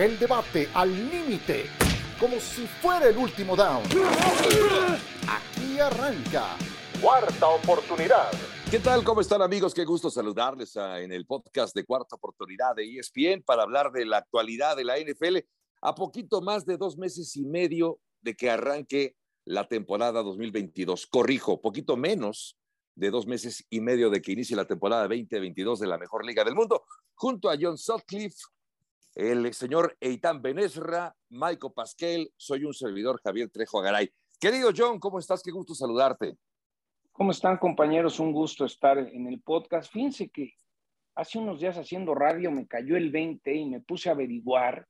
El debate al límite, como si fuera el último down. Aquí arranca. Cuarta oportunidad. ¿Qué tal? ¿Cómo están amigos? Qué gusto saludarles en el podcast de Cuarta Oportunidad de ESPN para hablar de la actualidad de la NFL a poquito más de dos meses y medio de que arranque la temporada 2022. Corrijo, poquito menos de dos meses y medio de que inicie la temporada 2022 de la mejor liga del mundo, junto a John Sutcliffe, el señor Eitan Benesra, Michael Pasquel, soy un servidor Javier Trejo Agaray. Querido John, ¿cómo estás? Qué gusto saludarte. ¿Cómo están compañeros? Un gusto estar en el podcast. Fíjense que hace unos días haciendo radio me cayó el 20 y me puse a averiguar.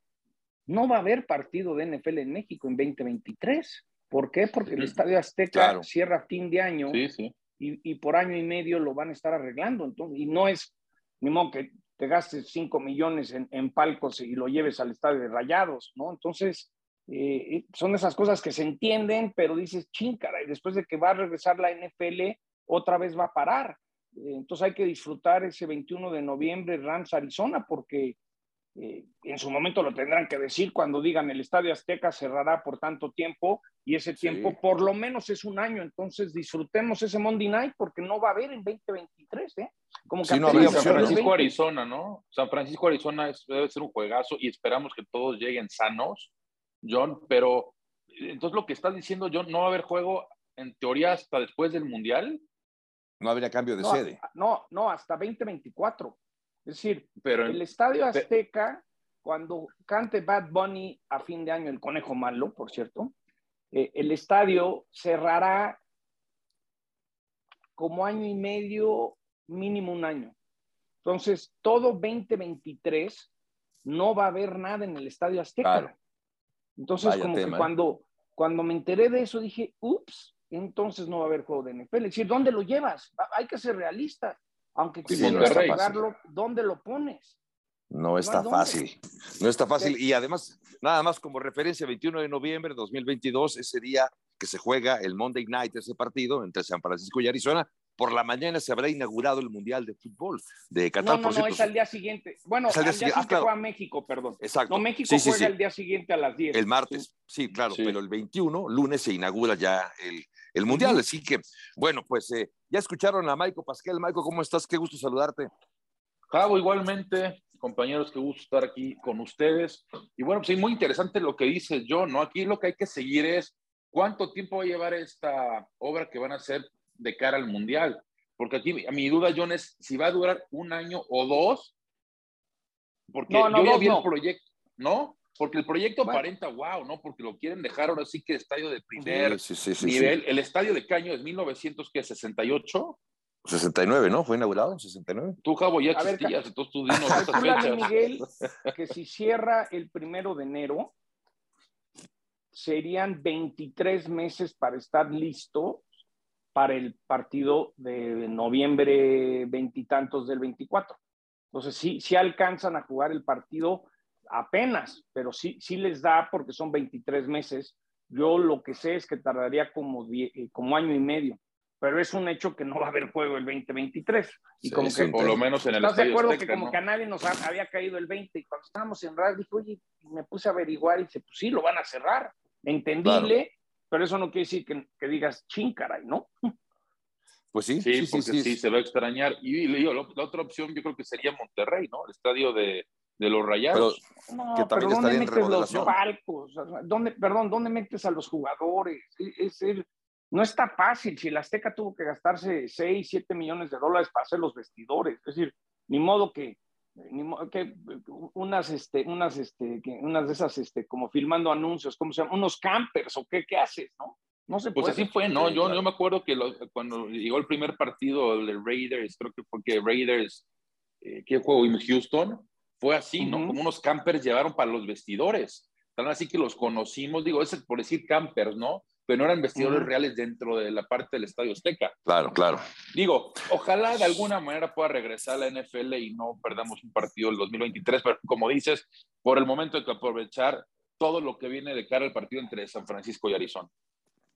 No va a haber partido de NFL en México en 2023. ¿Por qué? Porque el Estadio Azteca cierra fin de año sí, sí y, por año y medio lo van a estar arreglando. Entonces, y no es, ni modo que te gastes 5 millones en, palcos y lo lleves al estadio de Rayados, ¿no? Entonces, eh, son esas cosas que se entienden, pero dices, chíncara, y después de que va a regresar la NFL, otra vez va a parar. Eh, entonces hay que disfrutar ese 21 de noviembre Rams Arizona, porque eh, en su momento lo tendrán que decir cuando digan el Estadio Azteca cerrará por tanto tiempo y ese tiempo por lo menos es un año, entonces disfrutemos ese Monday Night porque no va a haber en 2023, ¿eh? Como que no San Francisco, Arizona, ¿no? San Francisco, Arizona debe ser un juegazo y esperamos que todos lleguen sanos, John, pero entonces lo que estás diciendo, John, no va a haber juego en teoría hasta después del Mundial. No habría cambio de sede. No, no, hasta 2024. Es decir, Pero, el Estadio Azteca, cuando cante Bad Bunny a fin de año, el conejo malo, por cierto, eh, el estadio cerrará como año y medio, mínimo un año. Entonces, todo 2023 no va a haber nada en el Estadio Azteca. Entonces, como que ¿eh? cuando, cuando me enteré de eso, dije, ups, entonces no va a haber juego de NFL. Es decir, ¿dónde lo llevas? Hay que ser realistas. Aunque quisieras pagarlo, ¿dónde lo pones? No está fácil, no está fácil. Y además, nada más como referencia, 21 de noviembre de 2022, ese día que se juega el Monday Night, ese partido entre San Francisco y Arizona, por la mañana se habrá inaugurado el Mundial de Fútbol de Qatar. No, no, no, es al día siguiente. Bueno, al día, siguiente ah, fue a México, perdón. Exacto. No, México juega el día siguiente a las 10. El martes, sí, claro, pero el 21, lunes, se inaugura ya el, el Mundial. Así que, bueno, pues eh, ya escucharon a Maico Pasquel. Maico, ¿cómo estás? Qué gusto saludarte. Javo, igualmente, compañeros, qué gusto estar aquí con ustedes. Y bueno, pues es muy interesante lo que dice yo, ¿no? Aquí lo que hay que seguir es cuánto tiempo va a llevar esta obra que van a hacer de cara al Mundial. Porque aquí a mi duda, John, es si va a durar un año o dos. Porque no, no, yo ya vi el proyecto, ¿no? Porque el proyecto aparenta wow, ¿no? Porque lo quieren dejar ahora sí que estadio de primer nivel. El estadio de Caño es 1968. 69, ¿no? Fue inaugurado en 69. Tú, Javo, ya existías, entonces tú dinos esas fechas. Miguel, que si cierra el primero de enero, serían 23 meses para estar listo para el partido de noviembre veintitantos del 24. Entonces, sí, sí alcanzan a jugar el partido apenas, pero sí, sí les da porque son 23 meses. Yo lo que sé es que tardaría como, eh, como año y medio, pero es un hecho que no va a haber juego el 2023. Y como que, por lo menos en el ¿Estás de acuerdo que como que a nadie nos había caído el 20 y cuando estábamos en radio dije, oye, me puse a averiguar y dice, pues sí, lo van a cerrar. Entendible, pero eso no quiere decir que, que digas, caray, ¿no? Pues sí, sí, sí, sí, sí, se va a extrañar. Y, la, la otra opción yo creo que sería Monterrey, ¿no? El estadio de, de los rayados. no, que también pero ¿dónde metes los palcos? ¿Dónde, perdón, ¿dónde metes a los jugadores? Es, no está fácil. Si el Azteca tuvo que gastarse 6, 7 millones de dólares para hacer los vestidores, es decir, ni modo que, ni modo que unas, este, unas, este, unas de esas, este, como filmando anuncios, ¿cómo se llama? Unos campers o qué, qué haces, ¿no? No se pues así fue, ¿no? Yo, yo me acuerdo que cuando llegó el primer partido de Raiders, creo que fue que Raiders, eh, ¿qué juego? En Houston, fue así, ¿no? Como unos campers llevaron para los vestidores. Tan así que los conocimos, digo, es por decir campers, ¿no? Pero no eran vestidores reales dentro de la parte del Estadio Azteca. Claro, claro. Digo, ojalá de alguna manera pueda regresar a la NFL y no perdamos un partido el 2023, pero como dices, por el momento hay que aprovechar todo lo que viene de cara al partido entre San Francisco y Arizona.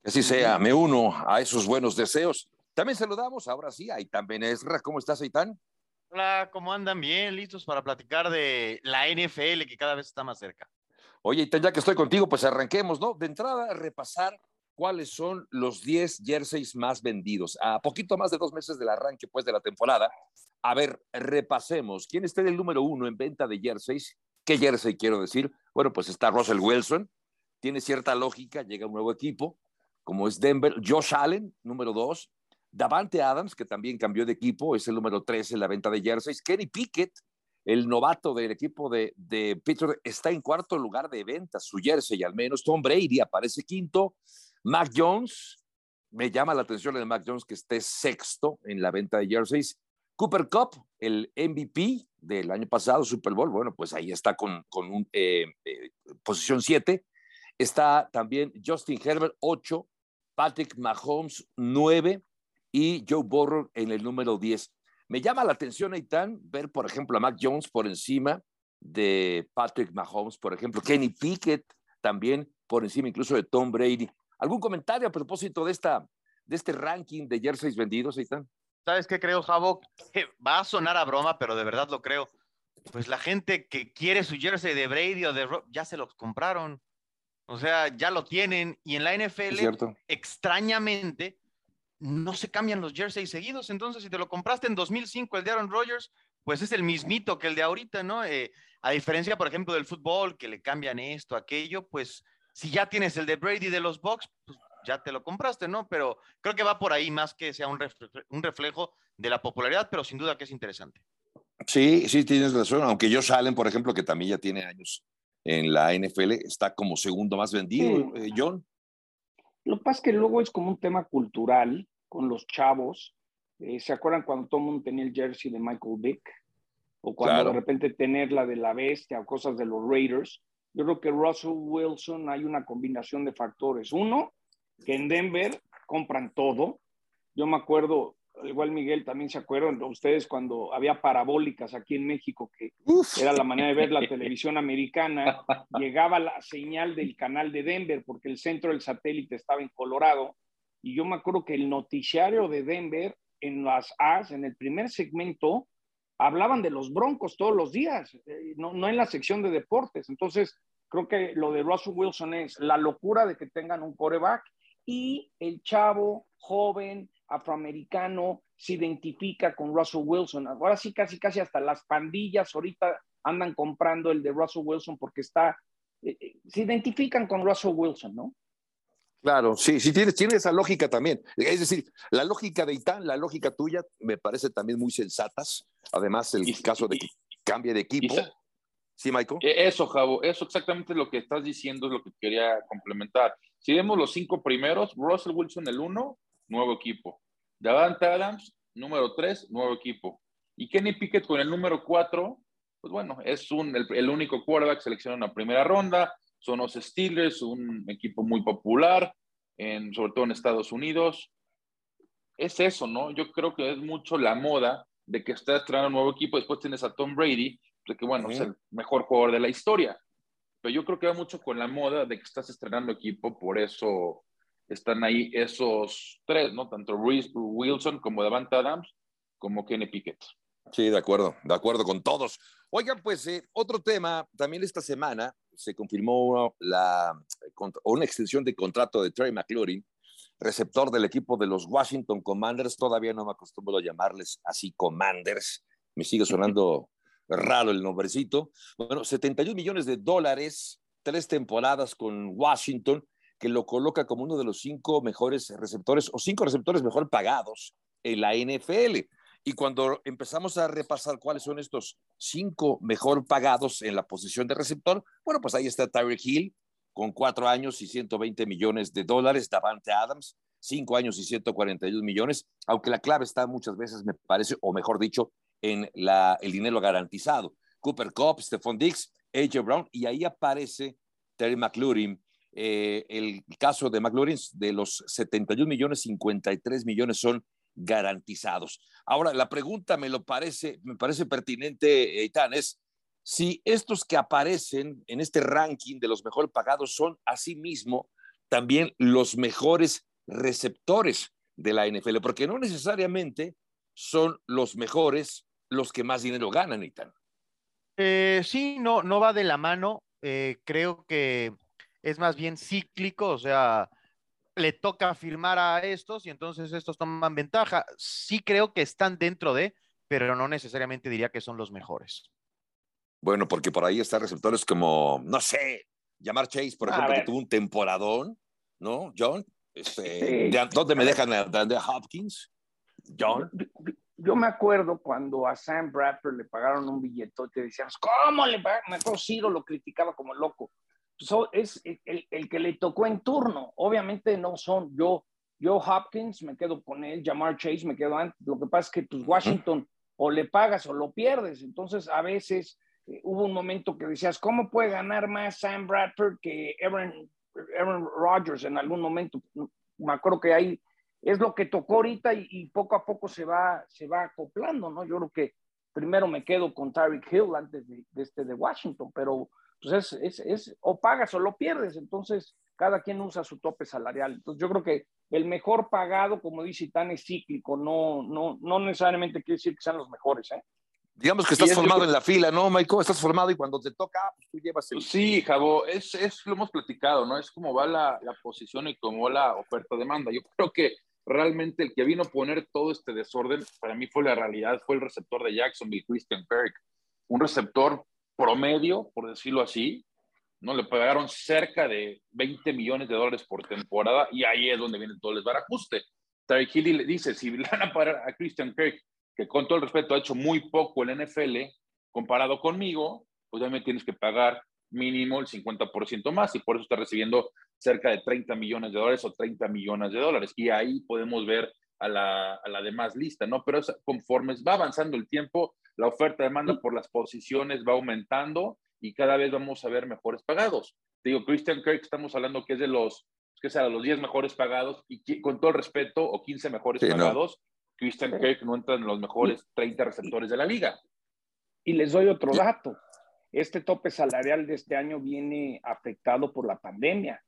Así sea, me uno a esos buenos deseos. También saludamos, ahora sí, a Aitán Benesra. ¿Cómo estás, Aitán? Hola, ¿cómo andan? Bien, listos para platicar de la NFL que cada vez está más cerca. Oye, ya que estoy contigo, pues arranquemos, ¿no? De entrada, repasar cuáles son los 10 jerseys más vendidos. A poquito más de dos meses del arranque, pues, de la temporada. A ver, repasemos. ¿Quién está en el número uno en venta de jerseys? ¿Qué jersey quiero decir? Bueno, pues está Russell Wilson. Tiene cierta lógica, llega un nuevo equipo, como es Denver. Josh Allen, número dos. Davante Adams, que también cambió de equipo, es el número tres en la venta de jerseys. Kenny Pickett, el novato del equipo de, Pittsburgh, está en cuarto lugar de ventas, su jersey al menos. Tom Brady aparece quinto. Mac Jones, me llama la atención el Mac Jones que esté sexto en la venta de jerseys. Cooper Cup, el MVP del año pasado, Super Bowl, bueno, pues ahí está con, eh, eh, posición 7. Está también Justin Herbert, 8, Patrick Mahomes, 9 y Joe Burrow en el número 10. Me llama la atención, Aitan, ver, por ejemplo, a Mac Jones por encima de Patrick Mahomes, por ejemplo, Kenny Pickett también por encima incluso de Tom Brady. ¿Algún comentario a propósito de, esta, de este ranking de jerseys vendidos, Eitan? ¿Sabes qué creo, Javo? Va a sonar a broma, pero de verdad lo creo. Pues la gente que quiere su jersey de Brady o de Rob, ya se los compraron. O sea, ya lo tienen. Y en la NFL, extrañamente, no se cambian los jerseys seguidos. Entonces, si te lo compraste en 2005, el de Aaron Rodgers, pues es el mismito que el de ahorita, ¿no? Eh, a diferencia, por ejemplo, del fútbol, que le cambian esto, aquello, pues si ya tienes el de Brady de los Bucks, pues ya te lo compraste, ¿no? Pero creo que va por ahí más que sea un, reflejo de la popularidad, pero sin duda que es interesante. Sí, sí, tienes razón. Aunque Josh Allen, por ejemplo, que también ya tiene años en la NFL, está como segundo más vendido, eh, John. Lo que pasa es que luego es como un tema cultural con los chavos. Eh, ¿Se acuerdan cuando todo el mundo tenía el jersey de Michael Vick? O cuando de repente tener la de la bestia o cosas de los Raiders. Yo creo que Russell Wilson hay una combinación de factores. Uno, que en Denver compran todo. Yo me acuerdo, igual Miguel también se acuerdan, ustedes cuando había parabólicas aquí en México, que era la manera de ver la televisión americana, llegaba la señal del canal de Denver porque el centro del satélite estaba en Colorado. Y yo me acuerdo que el noticiario de Denver en las As, en el primer segmento, hablaban de los Broncos todos los días, eh, no, no, en la sección de deportes. Entonces, creo que lo de Russell Wilson es la locura de que tengan un coreback y el chavo joven afroamericano se identifica con Russell Wilson. Ahora sí, casi, casi hasta las pandillas ahorita andan comprando el de Russell Wilson porque está, eh, eh, se identifican con Russell Wilson, ¿no? Claro, sí, sí, tiene, tiene esa lógica también. Es decir, la lógica de Itán, la lógica tuya, me parece también muy sensatas. Además, el caso de que cambie de equipo. sí, Michael. E, eso, Javo, eso exactamente lo que estás diciendo es lo que quería complementar. Si vemos los cinco primeros, Russell Wilson el uno, nuevo equipo. Davante Adams, número tres, nuevo equipo. Y Kenny Pickett con el número cuatro, pues bueno, es un, el, único quarterback seleccionado en la primera ronda son los Steelers, un equipo muy popular, en, sobre todo en Estados Unidos. Es eso, ¿no? Yo creo que es mucho la moda de que estás estrenando un nuevo equipo, después tienes a Tom Brady, de que bueno, es el mejor jugador de la historia. Pero yo creo que va mucho con la moda de que estás estrenando equipo, por eso están ahí esos tres, ¿no? Tanto Reese Wilson como Davante Adams, como Kenny Pickett. Sí, de acuerdo, de acuerdo con todos. Oigan, pues eh, otro tema, también esta semana se confirmó la, una extensión de contrato de Trey McLaurin, receptor del equipo de los Washington Commanders. Todavía no me acostumbro a llamarles así Commanders, me sigue sonando raro el nombrecito. Bueno, 71 millones de dólares, tres temporadas con Washington, que lo coloca como uno de los cinco mejores receptores o cinco receptores mejor pagados en la NFL. Y cuando empezamos a repasar cuáles son estos cinco mejor pagados en la posición de receptor, bueno, pues ahí está Tyreek Hill con cuatro años y 120 millones de dólares, Davante Adams, cinco años y 142 millones, aunque la clave está muchas veces, me parece, o mejor dicho, en la, el dinero garantizado. Cooper Cup, Stephon Dix, AJ Brown, y ahí aparece Terry McLaurin. Eh, el caso de McLaurin, de los 71 millones, 53 millones son garantizados. Ahora, la pregunta me lo parece, me parece pertinente, Eitan, es si estos que aparecen en este ranking de los mejor pagados son asimismo también los mejores receptores de la NFL, porque no necesariamente son los mejores los que más dinero ganan, Itán. Eh, sí, no, no va de la mano. Eh, creo que es más bien cíclico, o sea, le toca firmar a estos y entonces estos toman ventaja. Sí creo que están dentro de, pero no necesariamente diría que son los mejores. Bueno, porque por ahí están receptores como, no sé, llamar Chase, por ejemplo, que tuvo un temporadón, ¿no? John, este, ¿dónde me dejan a, de Hopkins? John. Yo, me acuerdo cuando a Sam Bradford le pagaron un billetote y decíamos, ¿cómo le pagaron? Me acuerdo Ciro lo criticaba como loco. Es el, el, que le tocó en turno. Obviamente no son yo, yo Hopkins, me quedo con él, Jamar Chase, me quedo antes. Lo que pasa es que pues, Washington o le pagas o lo pierdes. Entonces, a veces eh, hubo un momento que decías, ¿cómo puede ganar más Sam Bradford que Aaron, Aaron Rodgers en algún momento? Me acuerdo que ahí es lo que tocó ahorita y, poco a poco se va, se va acoplando, ¿no? Yo creo que primero me quedo con Tyreek Hill antes de, este de Washington, pero pues es, es, es, o pagas o lo pierdes, entonces cada quien usa su tope salarial. Entonces yo creo que el mejor pagado, como dice Tan, es cíclico, no, no, no necesariamente quiere decir que sean los mejores, ¿eh? Digamos que estás formado en la fila, ¿no, Michael? Estás formado y cuando te toca, pues tú llevas el... Sí, Javo, es, es, lo hemos platicado, ¿no? Es como va la, la posición y cómo la oferta-demanda. Yo creo que realmente el que vino a poner todo este desorden, para mí fue la realidad, fue el receptor de Jacksonville, Christian Kirk. Un receptor promedio, por decirlo así, ¿no? Le pagaron cerca de 20 millones de dólares por temporada y ahí es donde viene todo el desbarajuste. Hill le dice, si le van a pagar a Christian Kirk que con todo el respeto ha hecho muy poco el NFL comparado conmigo, pues ya me tienes que pagar mínimo el 50% más y por eso está recibiendo cerca de 30 millones de dólares o 30 millones de dólares. Y ahí podemos ver a la, a la demás lista, ¿no? Pero conforme va avanzando el tiempo, la oferta demanda por las posiciones va aumentando y cada vez vamos a ver mejores pagados. Te digo, Christian Kirk, estamos hablando que es de los, que sea, los 10 mejores pagados y con todo el respeto, o 15 mejores pagados, Christian Kirk no entra en los mejores 30 receptores de la liga. Y les doy otro dato. Este tope salarial de este año viene afectado por la pandemia.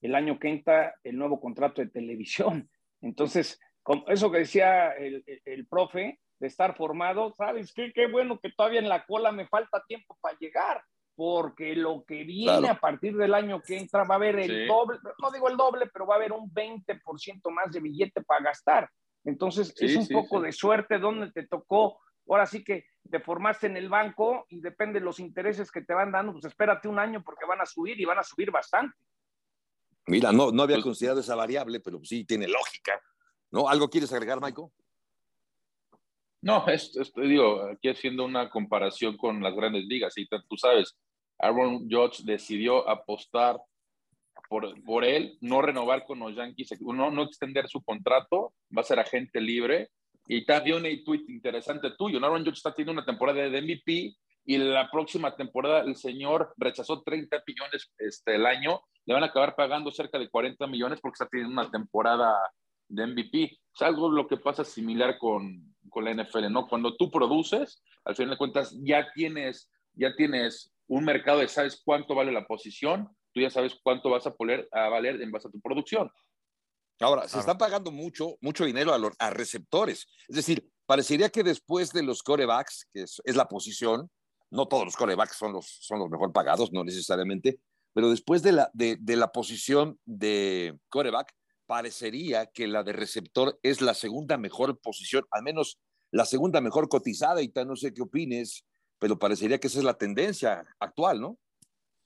El año que entra, el nuevo contrato de televisión. Entonces, con eso que decía el, el, profe, de estar formado, ¿sabes qué? Qué bueno que todavía en la cola me falta tiempo para llegar, porque lo que viene a partir del año que entra va a haber el doble, no digo el doble, pero va a haber un 20% más de billete para gastar. Entonces, es un poco de suerte donde te tocó. Ahora sí que te formaste en el banco y depende de los intereses que te van dando, pues espérate un año porque van a subir y van a subir bastante. Mira, no, no había pues considerado esa variable, pero sí tiene lógica. ¿No? ¿Algo quieres agregar, Michael? No, esto, aquí haciendo una comparación con las grandes ligas, y tú sabes, Aaron Judge decidió apostar por, él, no renovar con los Yankees, no, no extender su contrato, va a ser agente libre. Y también un tweet interesante tuyo, Aaron Judge está teniendo una temporada de MVP y la próxima temporada el señor rechazó 30 millones este, el año, le van a acabar pagando cerca de 40 millones porque está teniendo una temporada de MVP. Es algo lo que pasa similar con, con la NFL, ¿no? Cuando tú produces, al final de cuentas ya tienes, ya tienes un mercado de sabes cuánto vale la posición, tú ya sabes cuánto vas a, poner, a valer en base a tu producción. Ahora, se está pagando mucho, mucho dinero a, los, a receptores. Es decir, parecería que después de los corebacks, que es, la posición, no todos los corebacks son los, son los mejor pagados, no necesariamente, pero después de la, de, de la posición de coreback, parecería que la de receptor es la segunda mejor posición, al menos la segunda mejor cotizada, y tal, no sé qué opines, pero parecería que esa es la tendencia actual, ¿no?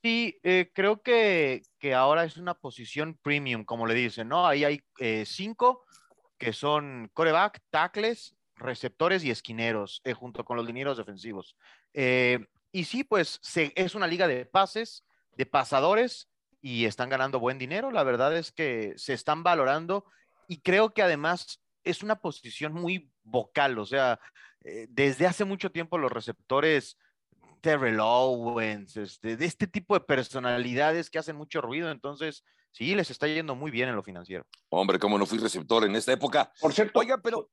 Sí, eh, creo que, que, ahora es una posición premium, como le dicen, ¿no? Ahí hay eh, cinco que son coreback, tackles, receptores y esquineros, eh, junto con los linieros defensivos. y sí, pues es una liga de pases, de pasadores, y están ganando buen dinero. La verdad es que se están valorando y creo que además es una posición muy vocal, o sea, desde hace mucho tiempo los receptores Terrell Owens, este, de este tipo de personalidades que hacen mucho ruido. Entonces, sí, les está yendo muy bien en lo financiero. Hombre, cómo no fui receptor en esta época. Por cierto, oiga, pero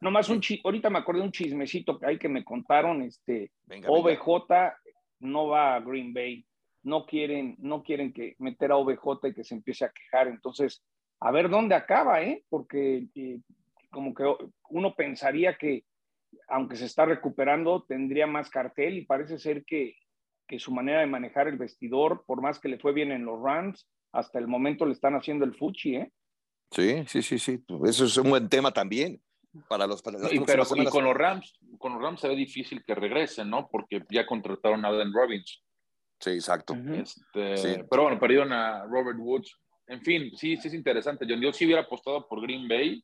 nomás un ahorita me acordé de un chismecito que hay que me contaron, este OBJ no va a Green Bay, no quieren, no quieren que meter a OBJ y que se empiece a quejar. Entonces, a ver dónde acaba, ¿eh? Porque eh, como que uno pensaría que aunque se está recuperando, tendría más cartel y parece ser que, que su manera de manejar el vestidor, por más que le fue bien en los Rams, hasta el momento le están haciendo el fuchi, ¿eh? Sí, sí, sí, sí. Eso es un buen tema también para los para y, pero y con los Rams, con los Rams se ve difícil que regresen, ¿no? Porque ya contrataron a Allen Robbins. Sí, exacto. Este, pero bueno, perdieron a Robert Woods. En fin, sí, sí es interesante. Yo, yo sí hubiera apostado por Green Bay,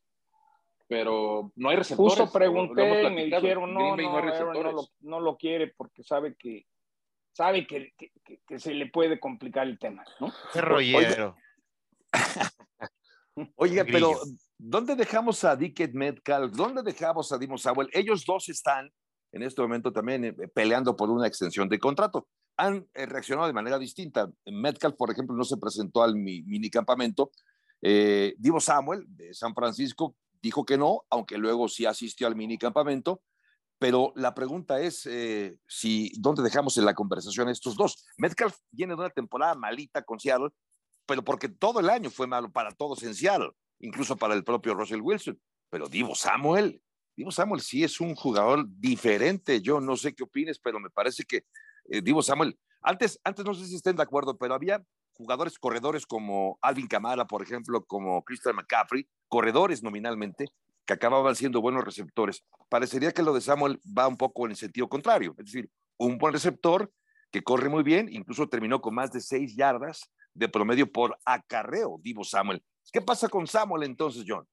pero no hay receptores. Justo pregunté, me dijeron, no, no, no, lo, no, lo, quiere porque sabe que sabe que, que, que, se le puede complicar el tema, ¿no? Qué rollero. Oiga, pero ¿dónde dejamos a Dickett Metcalf? ¿Dónde dejamos a Dimo Samuel? Ellos dos están en este momento también eh, peleando por una extensión de contrato. Han eh, reaccionado de manera distinta. Metcalf, por ejemplo, no se presentó al minicampamento. Eh, Divo Samuel, de San Francisco, dijo que no, aunque luego sí asistió al minicampamento. Pero la pregunta es eh, si dónde dejamos en la conversación estos dos. Metcalf viene de una temporada malita con Seattle, pero porque todo el año fue malo para todos en Seattle, incluso para el propio Russell Wilson. Pero Divo Samuel, Divo Samuel sí es un jugador diferente. Yo no sé qué opines, pero me parece que eh, Divo Samuel, antes, antes no sé si estén de acuerdo, pero había jugadores corredores como Alvin Kamara, por ejemplo, como Christian McCaffrey, corredores nominalmente, que acababan siendo buenos receptores. Parecería que lo de Samuel va un poco en el sentido contrario, es decir, un buen receptor que corre muy bien, incluso terminó con más de seis yardas de promedio por acarreo, Divo Samuel. ¿Qué pasa con Samuel entonces, John?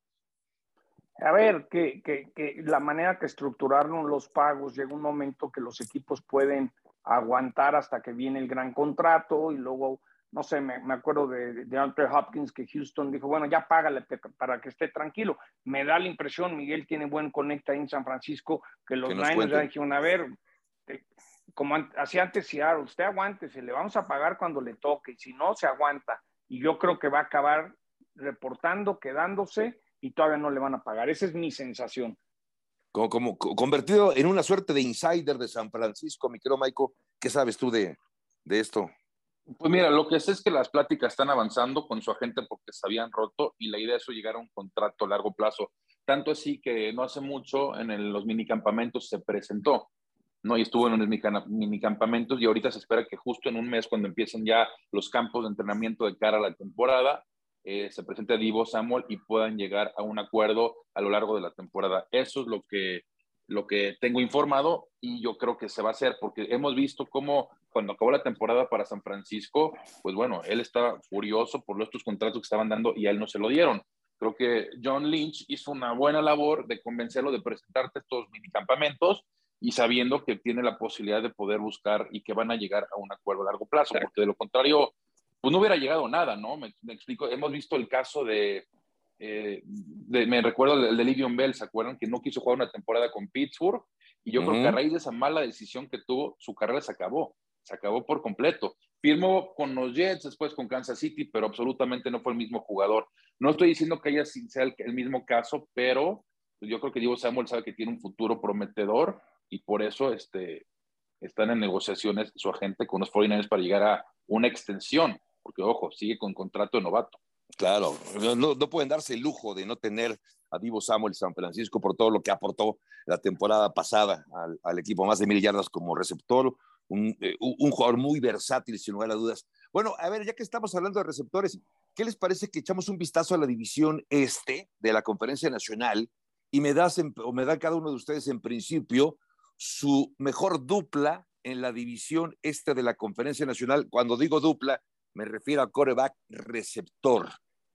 A ver, que, que, que, la manera que estructuraron los pagos, llega un momento que los equipos pueden aguantar hasta que viene el gran contrato y luego, no sé, me, me acuerdo de, de Andre Hopkins que Houston dijo, bueno, ya págale para que esté tranquilo. Me da la impresión, Miguel tiene buen conecta en San Francisco, que los Niners ya dijeron, a ver, eh, como hacía antes Seattle, usted aguante, se le vamos a pagar cuando le toque, y si no, se aguanta. Y yo creo que va a acabar reportando, quedándose, y todavía no le van a pagar. Esa es mi sensación. Como, convertido en una suerte de insider de San Francisco, mi querido Maico, ¿qué sabes tú de, esto? Pues mira, lo que sé es que las pláticas están avanzando con su agente porque se habían roto y la idea es llegar a un contrato a largo plazo. Tanto así que no hace mucho en el, los minicampamentos se presentó. ¿no? Y estuvo en unos minicampamentos y ahorita se espera que justo en un mes, cuando empiecen ya los campos de entrenamiento de cara a la temporada, eh, se presente a Divo Samuel y puedan llegar a un acuerdo a lo largo de la temporada. Eso es lo que, lo que tengo informado y yo creo que se va a hacer porque hemos visto cómo cuando acabó la temporada para San Francisco, pues bueno, él estaba furioso por los otros contratos que estaban dando y a él no se lo dieron. Creo que John Lynch hizo una buena labor de convencerlo de presentarte estos minicampamentos y sabiendo que tiene la posibilidad de poder buscar y que van a llegar a un acuerdo a largo plazo, porque de lo contrario, pues no hubiera llegado nada, ¿no? Me, explico, hemos visto el caso de, eh, me recuerdo el de Livion Bell, ¿se acuerdan? Que no quiso jugar una temporada con Pittsburgh y yo creo que a raíz de esa mala decisión que tuvo, su carrera se acabó, se acabó por completo. Firmó con los Jets, después con Kansas City, pero absolutamente no fue el mismo jugador. No estoy diciendo que haya sea el, el mismo caso, pero yo creo que Diego Samuel sabe que tiene un futuro prometedor y por eso este, están en negociaciones su agente con los 49 para llegar a una extensión, porque ojo, sigue con contrato de novato. Claro, no, no, pueden darse el lujo de no tener a Divo Samuel San Francisco por todo lo que aportó la temporada pasada al, al equipo, más de mil yardas como receptor, un, eh, un, jugador muy versátil, sin lugar a dudas. Bueno, a ver, ya que estamos hablando de receptores, ¿qué les parece que echamos un vistazo a la división este de la Conferencia Nacional y me, das o me da cada uno de ustedes en principio su mejor dupla en la división este de la Conferencia Nacional. Cuando digo dupla, me refiero a coreback receptor.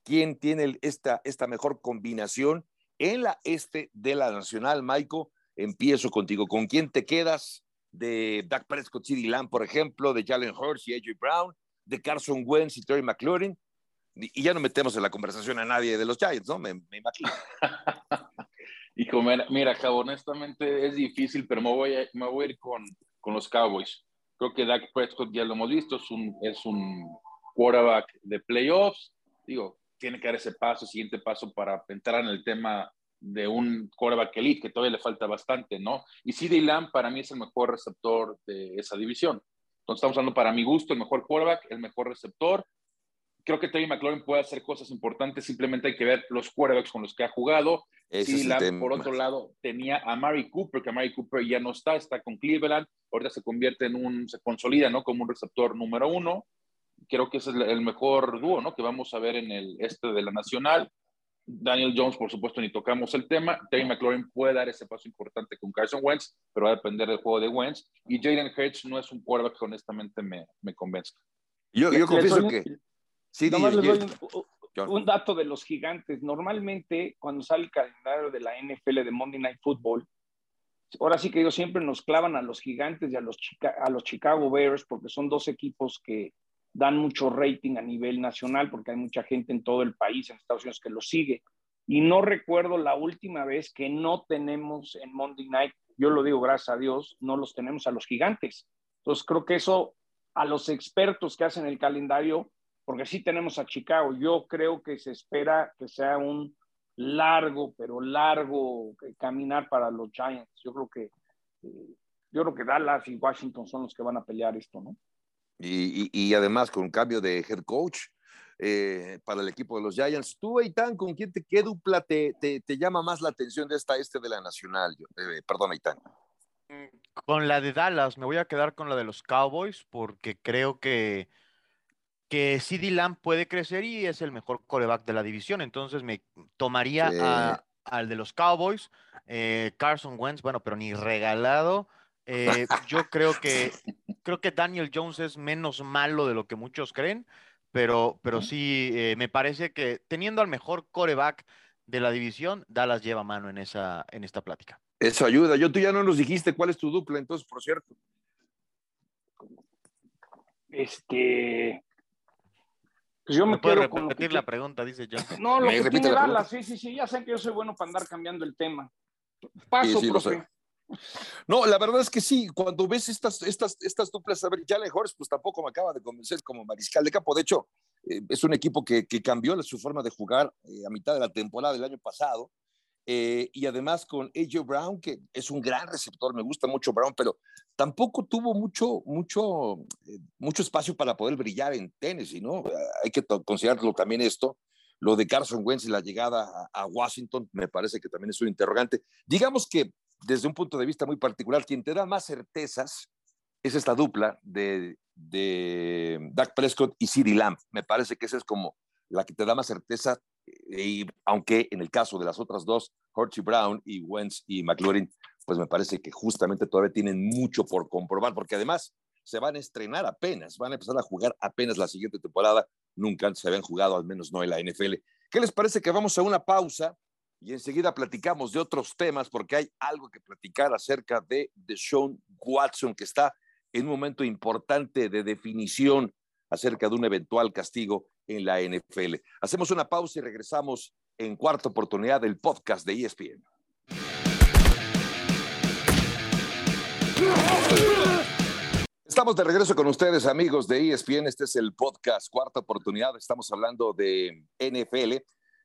¿Quién tiene esta, esta mejor combinación en la este de la Nacional? Maiko, empiezo contigo. ¿Con quién te quedas? De Dak Prescott, CD Lamb, por ejemplo, de Jalen Hurts y AJ Brown, de Carson Wentz y Terry McLaurin. Y ya no metemos en la conversación a nadie de los Giants, ¿no? Me, me imagino. Hijo, mira, mira, honestamente es difícil, pero me voy a, me voy a ir con, con, los Cowboys. Creo que Dak Prescott ya lo hemos visto, es un, es un quarterback de playoffs. Digo, tiene que dar ese paso, siguiente paso para entrar en el tema de un quarterback elite, que todavía le falta bastante, ¿no? Y CD Lamb para mí es el mejor receptor de esa división. Entonces estamos hablando para mi gusto, el mejor quarterback, el mejor receptor, creo que Terry McLaurin puede hacer cosas importantes, simplemente hay que ver los quarterbacks con los que ha jugado. Sí, por otro lado, tenía a Mary Cooper, que Mary Cooper ya no está, está con Cleveland, ahorita se convierte en un, se consolida, ¿no? Como un receptor número uno. Creo que ese es el mejor dúo, ¿no? Que vamos a ver en el este de la Nacional. Daniel Jones, por supuesto, ni tocamos el tema. Terry McLaurin puede dar ese paso importante con Carson Wentz, pero va a depender del juego de Wentz. Y Jaden Hurts no es un quarterback que honestamente me, me convenzca. Yo, yo confieso que... Sí, les doy un, dato de los gigantes. Normalmente, cuando sale el calendario de la NFL de Monday Night Football, ahora sí que ellos siempre nos clavan a los gigantes y a los, a los Chicago Bears, porque son dos equipos que dan mucho rating a nivel nacional, porque hay mucha gente en todo el país, en Estados Unidos, que los sigue. Y no recuerdo la última vez que no tenemos en Monday Night, yo lo digo gracias a Dios, no los tenemos a los gigantes. Entonces creo que eso a los expertos que hacen el calendario porque sí tenemos a Chicago. Yo creo que se espera que sea un largo, pero largo caminar para los Giants. Yo creo que eh, yo creo que Dallas y Washington son los que van a pelear esto, ¿no? Y, y, además con un cambio de head coach eh, para el equipo de los Giants. Tú, Aitán, ¿con quién te, qué dupla te, te, te, llama más la atención de esta este de la Nacional? Eh, perdón, Aitán. Con la de Dallas, me voy a quedar con la de los Cowboys porque creo que que CD Lamb puede crecer y es el mejor coreback de la división. Entonces me tomaría al de los Cowboys, eh, Carson Wentz, bueno, pero ni regalado. Eh, yo creo que creo que Daniel Jones es menos malo de lo que muchos creen, pero, pero sí eh, me parece que teniendo al mejor coreback de la división, Dallas lleva mano en esa en esta plática. Eso ayuda. Yo tú ya no nos dijiste cuál es tu dupla, entonces, por cierto. Este, pues yo me quiero repetir la pregunta, dice John. No, lo que tiene Dallas, sí, sí, sí, ya sé que yo soy bueno para andar cambiando el tema. Paso, profe. No, la verdad es que sí, cuando ves estas, estas, estas duplas, a ver, Jalen Horst, pues tampoco me acaba de convencer como mariscal de campo. De hecho, eh, es un equipo que, cambió su forma de jugar eh, a mitad de la temporada del año pasado. Eh, y además con AJ Brown, que es un gran receptor, me gusta mucho Brown, pero tampoco tuvo mucho, mucho, mucho espacio para poder brillar en Tennessee, ¿no? Hay que considerarlo también esto. Lo de Carson Wentz y la llegada a, Washington me parece que también es un interrogante. Digamos que desde un punto de vista muy particular, quien te da más certezas es esta dupla de, de Dak Prescott y CeeDee Lamb. Me parece que esa es como la que te da más certeza y aunque en el caso de las otras dos, Horty Brown y Wentz y McLaurin, pues me parece que justamente todavía tienen mucho por comprobar, porque además se van a estrenar apenas, van a empezar a jugar apenas la siguiente temporada, nunca antes se habían jugado, al menos no en la NFL. ¿Qué les parece que vamos a una pausa y enseguida platicamos de otros temas, porque hay algo que platicar acerca de, Sean Watson, que está en un momento importante de definición acerca de un eventual castigo en la NFL. Hacemos una pausa y regresamos en cuarta oportunidad del podcast de ESPN. Estamos de regreso con ustedes, amigos de ESPN. Este es el podcast Cuarta Oportunidad. Estamos hablando de NFL.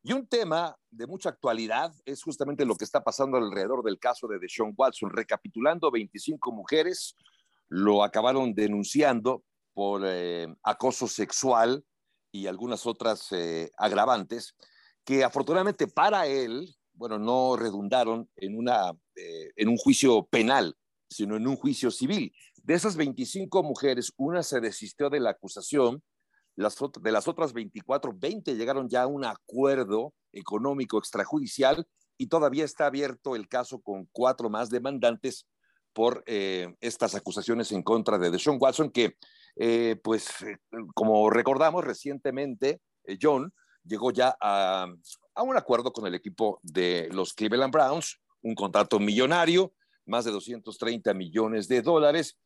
Y un tema de mucha actualidad es justamente lo que está pasando alrededor del caso de Deshaun Watson. Recapitulando, 25 mujeres lo acabaron denunciando por eh, acoso sexual y algunas otras eh, agravantes que afortunadamente para él, bueno, no redundaron en, una, eh, en un juicio penal, sino en un juicio civil. De esas 25 mujeres, una se desistió de la acusación, de las otras 24, 20 llegaron ya a un acuerdo económico extrajudicial y todavía está abierto el caso con cuatro más demandantes por eh, estas acusaciones en contra de Deshaun Watson, que eh, pues como recordamos recientemente, eh, John llegó ya a, un acuerdo con el equipo de los Cleveland Browns, un contrato millonario, más de 230 millones de dólares.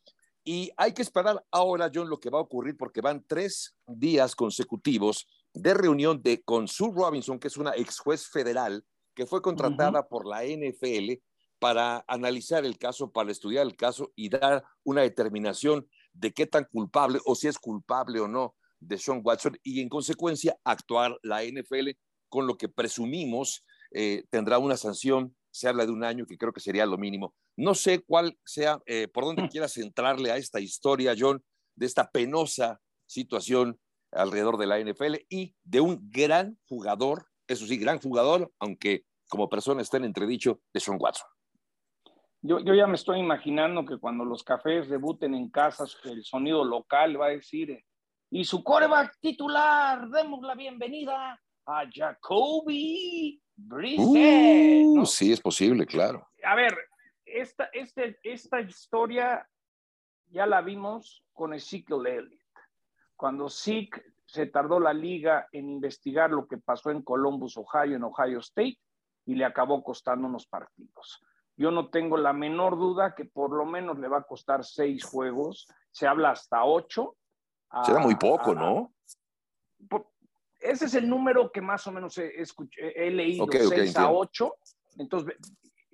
Y hay que esperar ahora, John, lo que va a ocurrir porque van tres días consecutivos de reunión de con Sue Robinson, que es una ex juez federal que fue contratada por la NFL para analizar el caso, para estudiar el caso y dar una determinación de qué tan culpable o si es culpable o no de Sean Watson y en consecuencia actuar la NFL con lo que presumimos eh, tendrá una sanción. Se habla de un año que creo que sería lo mínimo. No sé cuál sea, eh, por dónde quieras entrarle a esta historia, John, de esta penosa situación alrededor de la NFL y de un gran jugador, eso sí, gran jugador, aunque como persona está en entredicho, de Sean Watson. Yo, yo, ya me estoy imaginando que cuando los cafés debuten en casas, el sonido local va a decir, y su coreback titular, demos la bienvenida a Jacoby Brissett. Uh, Sí, es posible, claro. A ver, esta, este, esta historia ya la vimos con Ezekiel Elliott. Cuando Zeke se tardó la liga en investigar lo que pasó en Columbus, Ohio, en Ohio State, y le acabó costando unos partidos. Yo no tengo la menor duda que por lo menos le va a costar seis juegos. Se habla hasta ocho. Será muy poco, a, ¿no? Por, ese es el número que más o menos he, leído, okay, okay, 6 a 8. Entonces,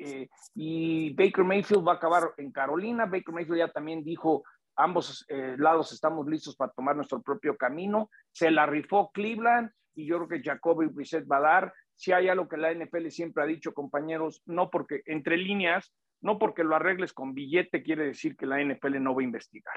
eh, y Baker Mayfield va a acabar en Carolina. Baker Mayfield ya también dijo, ambos eh, lados estamos listos para tomar nuestro propio camino. Se la rifó Cleveland y yo creo que Jacoby Brissett va a dar. Si hay algo que la NFL siempre ha dicho, compañeros, no porque, entre líneas, no porque lo arregles con billete quiere decir que la NFL no va a investigar.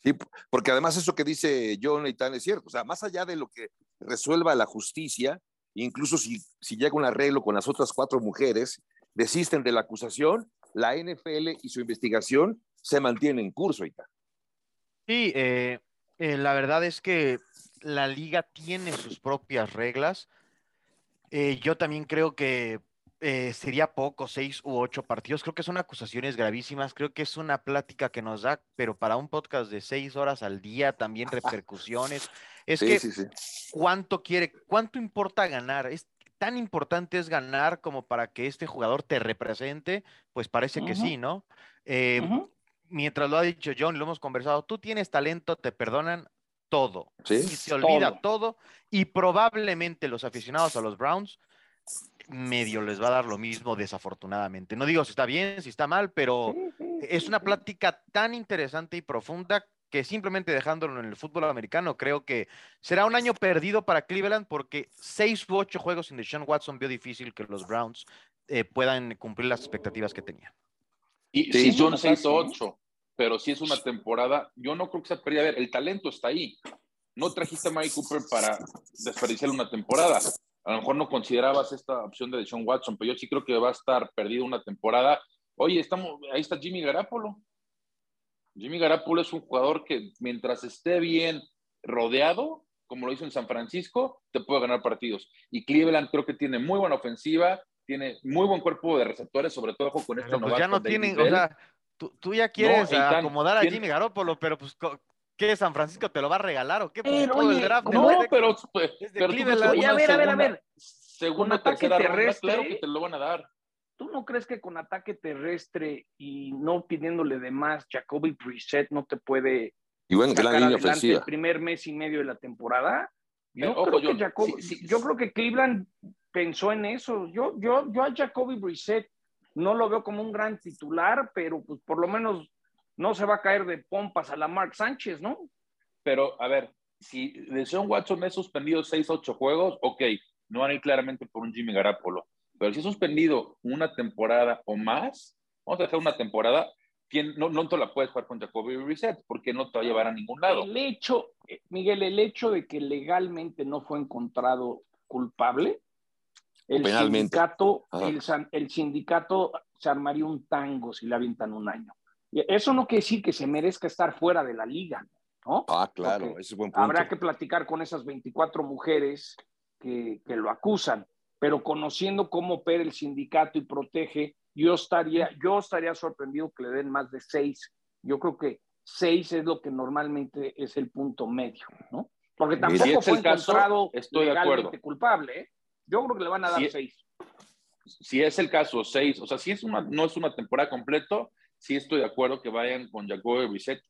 Sí, porque además eso que dice John Nathan es cierto. O sea, más allá de lo que resuelva la justicia, incluso si, si llega un arreglo con las otras cuatro mujeres, desisten de la acusación, la NFL y su investigación se mantienen en curso. Ahorita. Sí, eh, eh, la verdad es que la liga tiene sus propias reglas. Eh, yo también creo que eh, sería poco, seis u ocho partidos. Creo que son acusaciones gravísimas. Creo que es una plática que nos da, pero para un podcast de seis horas al día, también repercusiones. Es Sí, que, sí, sí. ¿cuánto quiere, cuánto importa ganar? Es tan importante es ganar como para que este jugador te represente, pues parece que sí, ¿no? Eh. Mientras lo ha dicho John, lo hemos conversado, tú tienes talento, te perdonan todo. Sí. Y se olvida todo. Y probablemente los aficionados a los Browns medio les va a dar lo mismo, desafortunadamente. No digo si está bien, si está mal, pero Sí, sí, es una plática tan interesante y profunda que simplemente dejándolo en el fútbol americano, creo que será un año perdido para Cleveland porque seis u ocho juegos sin Deshaun Watson vio difícil que los Browns eh, puedan cumplir las expectativas que tenían. Y Sí. si son Eso 6 pasa, o ¿eh? 8, pero si es una temporada, yo no creo que sea pérdida. A ver, el talento está ahí. No trajiste a Mike Cooper para desperdiciar una temporada. A lo mejor no considerabas esta opción de Sean Watson, pero yo sí creo que va a estar perdido una temporada. Oye, estamos, ahí está Jimmy Garapolo. Jimmy Garapolo es un jugador que mientras esté bien rodeado, como lo hizo en San Francisco, te puede ganar partidos. Y Cleveland creo que tiene muy buena ofensiva, tiene muy buen cuerpo de receptores, sobre todo con este Pero pues ya no tienen, o sea, tú, tú ya quieres acomodar a Jimmy Garoppolo, pero pues, ¿qué San Francisco te lo va a regalar o qué? Pues, Pero, todo el oye, draft ¿cómo desde- No, pero, desde pero tú Oye, a ver, a ver, a segunda- ver. Segunda, ataque tercera ronda, claro que te lo van a dar. ¿Tú no crees que con ataque terrestre y no pidiéndole de más, Jacoby Brissett no te puede Y bueno, sacar gran línea adelante ofensiva. el primer mes y medio de la temporada? Yo, Eh, ojo, creo, que John, Jacob- sí, sí, yo creo que Cleveland pensó en eso. Yo, yo, yo a Jacoby Brissett no lo veo como un gran titular, pero pues por lo menos no se va a caer de pompas a la Mark Sánchez, ¿no? Pero, a ver, si Deshaun Watson es suspendido 6, 8 juegos, ok, no van a ir claramente por un Jimmy Garapolo. Pero si es suspendido una temporada o más, vamos a dejar una temporada, ¿quién, no, no te la puedes jugar con Jacoby Reset porque no te va a llevar a ningún lado. El hecho, eh, Miguel, el hecho de que legalmente no fue encontrado culpable, el penalmente. sindicato, el, sindicato se armaría un tango si le avientan un año. Eso no quiere decir que se merezca estar fuera de la liga, ¿no? Ah, claro, Porque ese es buen punto. Habrá que platicar con esas 24 mujeres que, que lo acusan, pero conociendo cómo opera el sindicato y protege, yo estaría, yo estaría sorprendido que le den más de seis. Yo creo que seis es lo que normalmente es el punto medio, ¿no? Porque Y tampoco si fue el caso, encontrado estoy de legalmente acuerdo. culpable, ¿eh? Yo creo que le van a dar seis. Si es el caso, 6, o sea, si es una, no es una temporada completo, sí estoy de acuerdo que vayan con Jacoby Reset,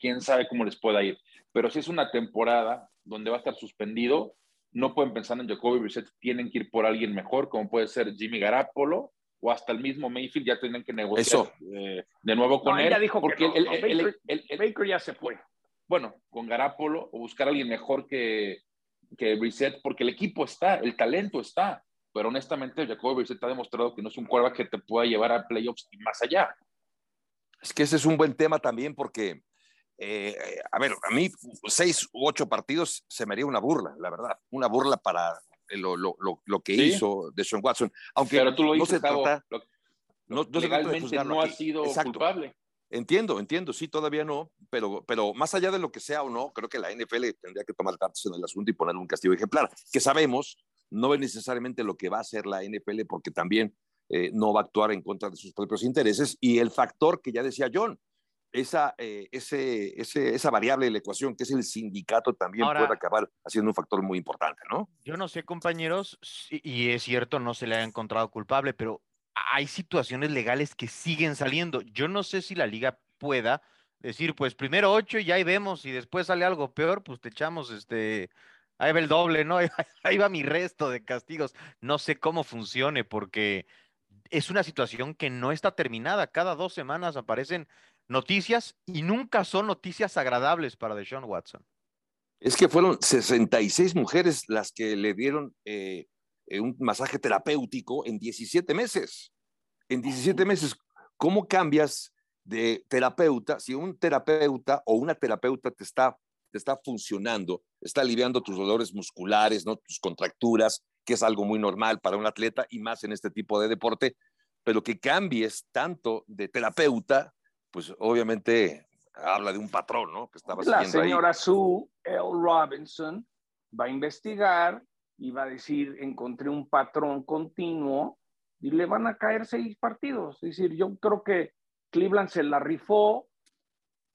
quién sabe cómo les pueda ir. Pero si es una temporada donde va a estar suspendido, no pueden pensar en Jacoby Reset, tienen que ir por alguien mejor, como puede ser Jimmy Garapolo o hasta el mismo Mayfield, ya tienen que negociar Eso. eh, de nuevo con No, él. ella dijo que porque no, el- no, el- el- Baker- el- el- Baker ya se fue. bueno, con Garapolo o buscar a alguien mejor que, que Brissett, porque el equipo está, el talento está. Pero honestamente, Jacoby Brissett ha demostrado que no es un quarterback que te pueda llevar a playoffs y más allá. Es que ese es un buen tema también porque eh, a ver, a mí seis u ocho partidos se me haría una burla, la verdad, una burla para lo, lo, lo, que hizo de Sean Watson. Aunque Pero tú lo no se Cabo, trata, lo- no, no se trata de legalmente no ha sido Exacto. culpable. Entiendo, entiendo, sí, todavía no, pero, pero más allá de lo que sea o no, creo que la NFL tendría que tomar cartas en el asunto y poner un castigo ejemplar, que sabemos no es necesariamente lo que va a hacer la NFL porque también eh, no va a actuar en contra de sus propios intereses y el factor que ya decía John, esa, eh, ese, ese, esa variable de la ecuación que es el sindicato también Ahora- puede acabar haciendo un factor muy importante, ¿no? Yo no sé, compañeros, y es cierto, no se le ha encontrado culpable, pero hay situaciones legales que siguen saliendo. Yo no sé si la liga pueda decir, pues primero ocho y ahí vemos, y después sale algo peor, pues te echamos este, ahí va el doble, ¿no? Ahí va mi resto de castigos. No sé cómo funcione, porque es una situación que no está terminada. Cada dos semanas aparecen noticias y nunca son noticias agradables para Deshaun Watson. Es que fueron 66 mujeres las que le dieron eh, eh, un masaje terapéutico en 17 meses. En 17 meses, ¿cómo cambias de terapeuta si un terapeuta o una terapeuta te está, te está funcionando, está aliviando tus dolores musculares, ¿no? tus contracturas, que es algo muy normal para un atleta y más en este tipo de deporte, pero que cambies tanto de terapeuta, pues obviamente habla de un patrón, ¿no? Que estaba La siguiendo ahí. señora Sue L. Robinson va a investigar y va a decir, encontré un patrón continuo y le van a caer seis partidos. Es decir, yo creo que Cleveland se la rifó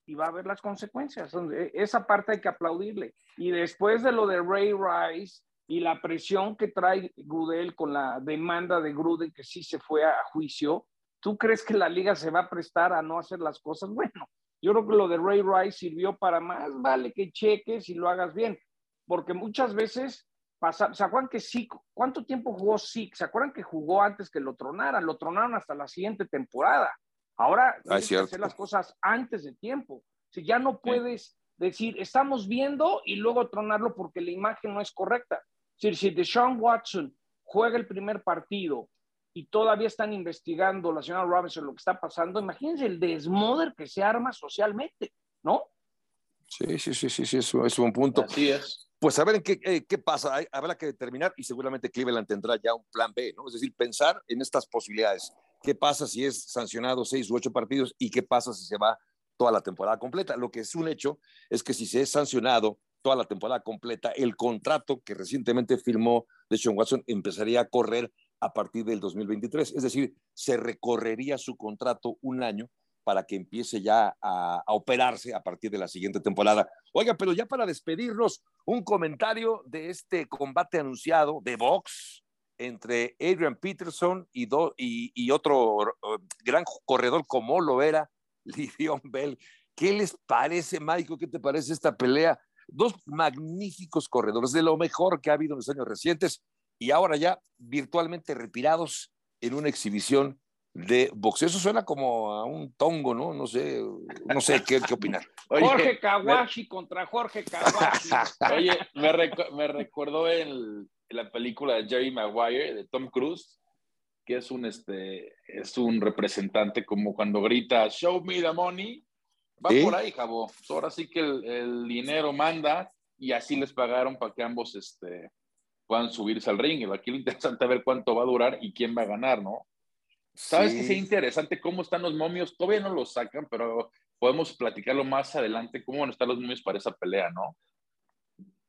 y va a ver las consecuencias. E- Esa parte hay que aplaudirle. Y después de lo de Ray Rice y la presión que trae Grudel con la demanda de Gruden, que sí se fue a juicio, ¿tú crees que la liga se va a prestar a no hacer las cosas? Bueno, yo creo que lo de Ray Rice sirvió para más, vale que cheques y lo hagas bien, porque muchas veces pasa, ¿se acuerdan que sí? ¿Cuánto tiempo jugó Zeke? ¿Se acuerdan que jugó antes que lo tronaran? Lo tronaron hasta la siguiente temporada. Ahora tienes que hacer las cosas antes de tiempo. Si ya no puedes decir, estamos viendo y luego tronarlo porque la imagen no es correcta. Decir, si Deshaun Watson juega el primer partido y todavía están investigando la señora Robinson lo que está pasando, imagínense el desmoder que se arma socialmente, ¿no? Sí, sí, sí, sí, sí, es, un- es un punto. Así es. Pues a ver en qué, eh, qué pasa. Hay- habrá que determinar y seguramente Cleveland tendrá ya un plan B, ¿no? Es decir, pensar en estas posibilidades. ¿Qué pasa si es sancionado seis u ocho partidos y qué pasa si se va toda la temporada completa? Lo que es un hecho es que si se es sancionado toda la temporada completa, el contrato que recientemente firmó de Sean Watson empezaría a correr a partir del 2023. Es decir, se recorrería su contrato un año para que empiece ya a, a operarse a partir de la siguiente temporada. Oiga, pero ya para despedirnos, un comentario de este combate anunciado de box entre Adrian Peterson y, do- y, y otro eh, gran corredor como lo era Livion Bell. ¿Qué les parece, Michael? ¿Qué te parece esta pelea? Dos magníficos corredores, de lo mejor que ha habido en los años recientes y ahora ya virtualmente retirados en una exhibición de boxeo. Eso suena como a un tongo, ¿no? No sé, no sé qué, qué opinar. Oye, Jorge Kawashi contra Jorge Kawashi. Oye, me, recu- me recordó el- la película de Jerry Maguire de Tom Cruise, que es un, este, es un representante como cuando grita, show me the money. Va por ahí, Jabo. Ahora sí que el, el dinero manda y así les pagaron para que ambos este, puedan subirse al ring. Y Aquí lo interesante es ver cuánto va a durar y quién va a ganar, ¿no? ¿Sabes Sí. que sería interesante cómo están los momios? Todavía no los sacan, pero podemos platicarlo más adelante, cómo van a estar los momios para esa pelea, ¿no?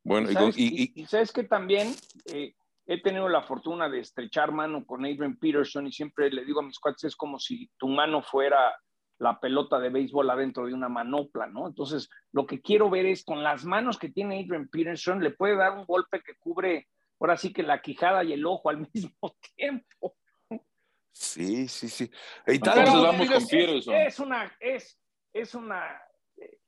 Bueno, y, ¿Sabes? y- Y- y- y sabes que también eh, he tenido la fortuna de estrechar mano con Adrian Peterson y siempre le digo a mis cuates, es como si tu mano fuera la pelota de béisbol adentro de una manopla, ¿no? Entonces, lo que quiero ver es con las manos que tiene Adrian Peterson, le puede dar un golpe que cubre, ahora sí que la quijada y el ojo al mismo tiempo. sí, sí, sí. Y tal, Entonces pues, vamos es, con Peterson. Es una, es, es una, eh,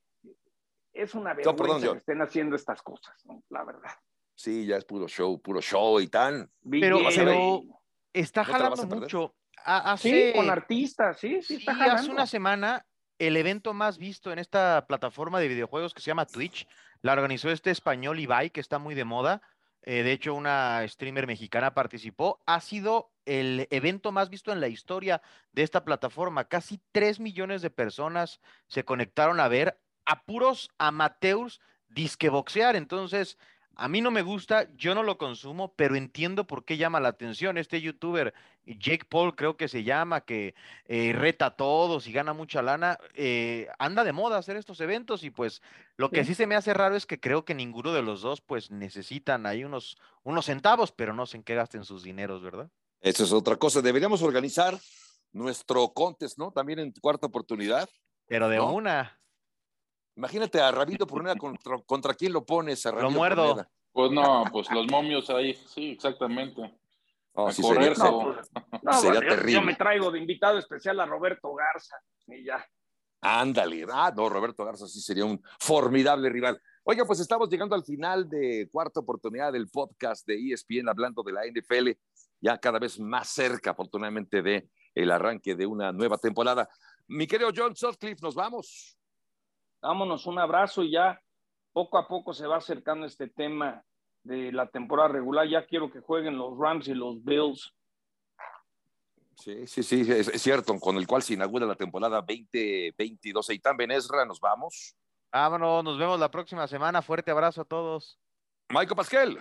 es una vergüenza John. que estén haciendo estas cosas, ¿no? La verdad. sí, ya es puro show, puro show y tan. Pero- pero- Está ¿No jalando mucho. Ha- Sí, hace- con artistas, sí, sí, Sí, está hace jalando. una semana el evento más visto en esta plataforma de videojuegos que se llama Twitch, la organizó este español Ibai, que está muy de moda. Eh, de hecho, una streamer mexicana participó. Ha sido el evento más visto en la historia de esta plataforma. Casi 3 millones de personas se conectaron a ver a puros amateurs disque boxear. Entonces, a mí no me gusta, yo no lo consumo, pero entiendo por qué llama la atención. Este youtuber, Jake Paul, creo que se llama, que eh, reta a todos y gana mucha lana, eh, anda de moda hacer estos eventos y pues lo que sí. se me hace raro es que creo que ninguno de los dos pues necesitan ahí unos, unos centavos, pero no sé en qué gasten sus dineros, ¿verdad? Eso es otra cosa. Deberíamos organizar nuestro contest, ¿no? También en cuarta oportunidad. Pero de ¿no? una. Imagínate a Rabito Pruneda contra, contra quién lo pones. A Lo Rabito muerdo. Pruneda. Pues no, pues los momios ahí, sí, exactamente. No, A sí correr, sería- No, pues, no, Sería bueno, yo- terrible. Yo me traigo de invitado especial a Roberto Garza y ya. Ándale, ah, no, Roberto Garza sí sería un formidable rival. Oiga, pues estamos llegando al final de cuarta oportunidad del podcast de ESPN hablando de la NFL, ya cada vez más cerca, afortunadamente, de el arranque de una nueva temporada. Mi querido John Sutcliffe, nos vamos. Vámonos, un abrazo y ya poco a poco se va acercando este tema de la temporada regular. Ya quiero que jueguen los Rams y los Bills. Sí, sí, sí, es, es cierto, con el cual se inaugura la temporada 2022. Eitan Benesra, nos vamos. Vámonos, nos vemos la próxima semana. Fuerte abrazo a todos. Michael Pasquel.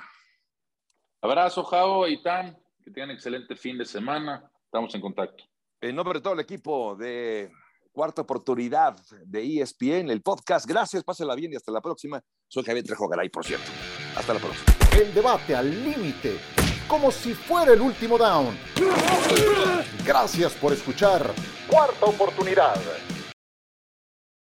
Abrazo, Jao y Tam, que tengan excelente fin de semana. Estamos en contacto. En nombre de todo el equipo de Cuarta Oportunidad de ESPN, el podcast. Gracias, pásela bien y hasta la próxima. Soy Javier Trejo Garay, por cierto. Hasta la próxima. El debate al límite, como si fuera el último down. Gracias por escuchar Cuarta Oportunidad.